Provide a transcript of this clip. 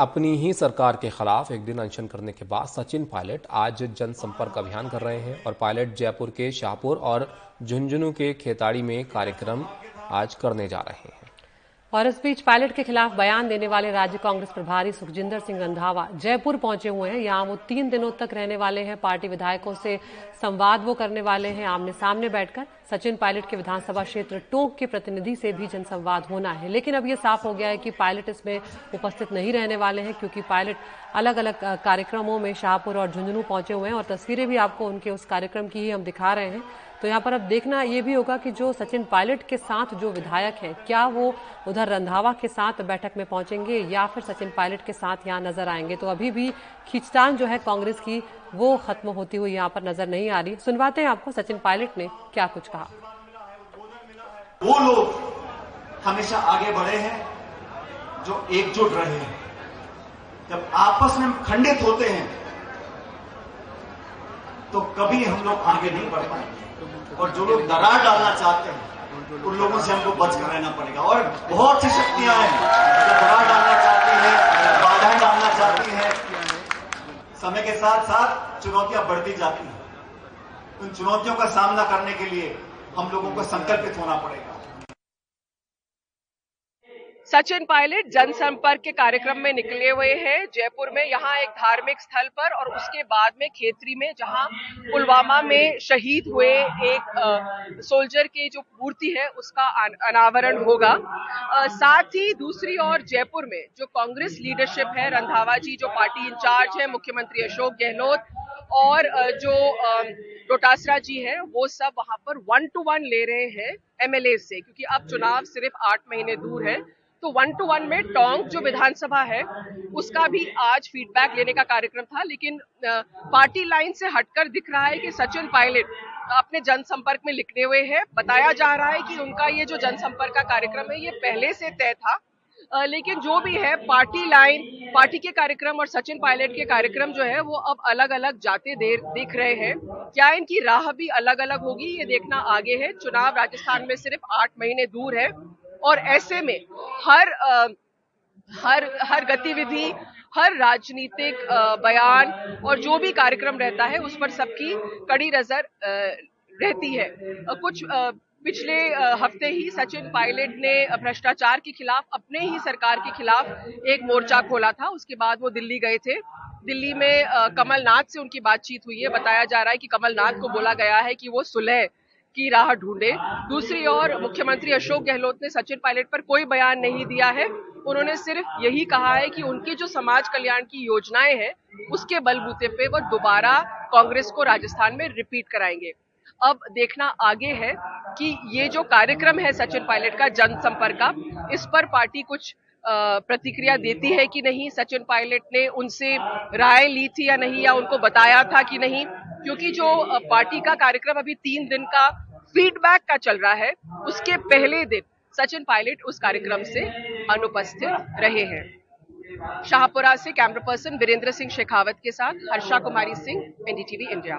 अपनी ही सरकार के खिलाफ एक दिन अनशन करने के बाद सचिन पायलट आज जनसंपर्क अभियान कर रहे हैं और पायलट जयपुर के शाहपुर और झुंझुनू के खेताड़ी में कार्यक्रम आज करने जा रहे हैं। और इस बीच पायलट के खिलाफ बयान देने वाले राज्य कांग्रेस प्रभारी सुखजिंदर सिंह रंधावा जयपुर पहुँचे हुए हैं। यहाँ वो तीन दिनों तक रहने वाले हैं। पार्टी विधायकों से संवाद वो करने वाले हैं। आमने सामने बैठकर सचिन पायलट के विधानसभा क्षेत्र टोंक के प्रतिनिधि से भी जनसंवाद होना है। लेकिन अब ये साफ़ हो गया है कि पायलट इसमें उपस्थित नहीं रहने वाले हैं, क्योंकि पायलट अलग अलग कार्यक्रमों में शाहपुर और झुंझुनू पहुँचे हुए हैं और तस्वीरें भी आपको उनके उस कार्यक्रम की ही हम दिखा रहे हैं। तो यहाँ पर अब देखना ये भी होगा कि जो सचिन पायलट के साथ जो विधायक हैं, क्या वो उधर रंधावा के साथ बैठक में पहुँचेंगे या फिर सचिन पायलट के साथ यहाँ नज़र आएँगे? तो अभी भी खींचतान जो है कांग्रेस की वो खत्म होती हुई यहाँ पर नज़र नहीं आ रही। सुनवाते हैं आपको सचिन पायलट ने क्या कुछ कहा। वो लोग हमेशा आगे बढ़े हैं, जो एकजुट रहे हैं। जब आपस में खंडित होते हैं तो कभी हम लोग आगे नहीं बढ़ पाएँगे। और जो लोग दरार डालना चाहते हैं, उन लोगों से हमको बच कर रहना पड़ेगा। और बहुत सी शक्तियाँ हैं जो दरार डालना चाहती हैं बाधाएँ डालना चाहती हैं समय के साथ साथ चुनौतियाँ बढ़ती जाती हैं। उन चुनौतियों का सामना करने के लिए हम लोगों को संकल्पित होना पड़ेगा। सचिन पायलट जनसंपर्क के कार्यक्रम में निकले हुए हैं। जयपुर में यहाँ एक धार्मिक स्थल पर और उसके बाद में खेतरी में जहाँ पुलवामा में शहीद हुए एक आ, सोल्जर की जो मूर्ति है उसका अनावरण होगा। आ, साथ ही दूसरी ओर जयपुर में जो कांग्रेस लीडरशिप है रंधावा जी जो पार्टी इंचार्ज है मुख्यमंत्री अशोक गहलोत और जो डोटासरा जी है वो सब वहाँ पर वन टू वन ले रहे हैं एमएलए से क्योंकि अब चुनाव सिर्फ़ आठ महीने दूर है। तो वन टू वन में टोंक जो विधानसभा है, उसका भी आज फीडबैक लेने का कार्यक्रम था, लेकिन पार्टी लाइन से हटकर दिख रहा है कि सचिन पायलट अपने जनसंपर्क में लिखने हुए हैं। बताया जा रहा है कि उनका ये जो जनसंपर्क का कार्यक्रम है, ये पहले से तय था। लेकिन जो भी है पार्टी लाइन पार्टी के कार्यक्रम और सचिन पायलट के कार्यक्रम जो है, वो अब अलग अलग जाते देर, दिख रहे हैं। क्या इनकी राह भी अलग अलग होगी, ये देखना आगे है। चुनाव राजस्थान में सिर्फ़ आठ महीने दूर है। और ऐसे में हर हर हर गतिविधि, हर राजनीतिक बयान और जो भी कार्यक्रम रहता है, उस पर सबकी कड़ी नज़र रहती है। कुछ पिछले हफ़्ते ही सचिन पायलट ने भ्रष्टाचार के खिलाफ, अपने ही सरकार के खिलाफ एक मोर्चा खोला था। उसके बाद वो दिल्ली गए थे। दिल्ली में कमलनाथ से उनकी बातचीत हुई है। बताया जा रहा है कि कमलनाथ को बोला गया है कि वो सुलह की राह ढूंढे। दूसरी ओर मुख्यमंत्री अशोक गहलोत ने सचिन पायलट पर कोई बयान नहीं दिया है। उन्होंने सिर्फ़ यही कहा है कि उनकी जो समाज कल्याण की योजनाएँ हैं, उसके बलबूते पे वो दोबारा कांग्रेस को राजस्थान में रिपीट कराएँगे। अब देखना आगे है कि ये जो कार्यक्रम है सचिन पायलट का जनसंपर्क का, इस पर पार्टी कुछ प्रतिक्रिया देती है कि नहीं? सचिन पायलट ने उनसे राय ली थी या नहीं? या उनको बताया था कि नहीं? क्योंकि जो पार्टी का कार्यक्रम अभी तीन दिन का फीडबैक का चल रहा है, उसके पहले दिन सचिन पायलट उस कार्यक्रम से अनुपस्थित रहे हैं। शाहपुरा से कैमरा पर्सन वीरेंद्र सिंह शेखावत के साथ हर्षा कुमारी सिंह, एनडीटीवी इंडिया।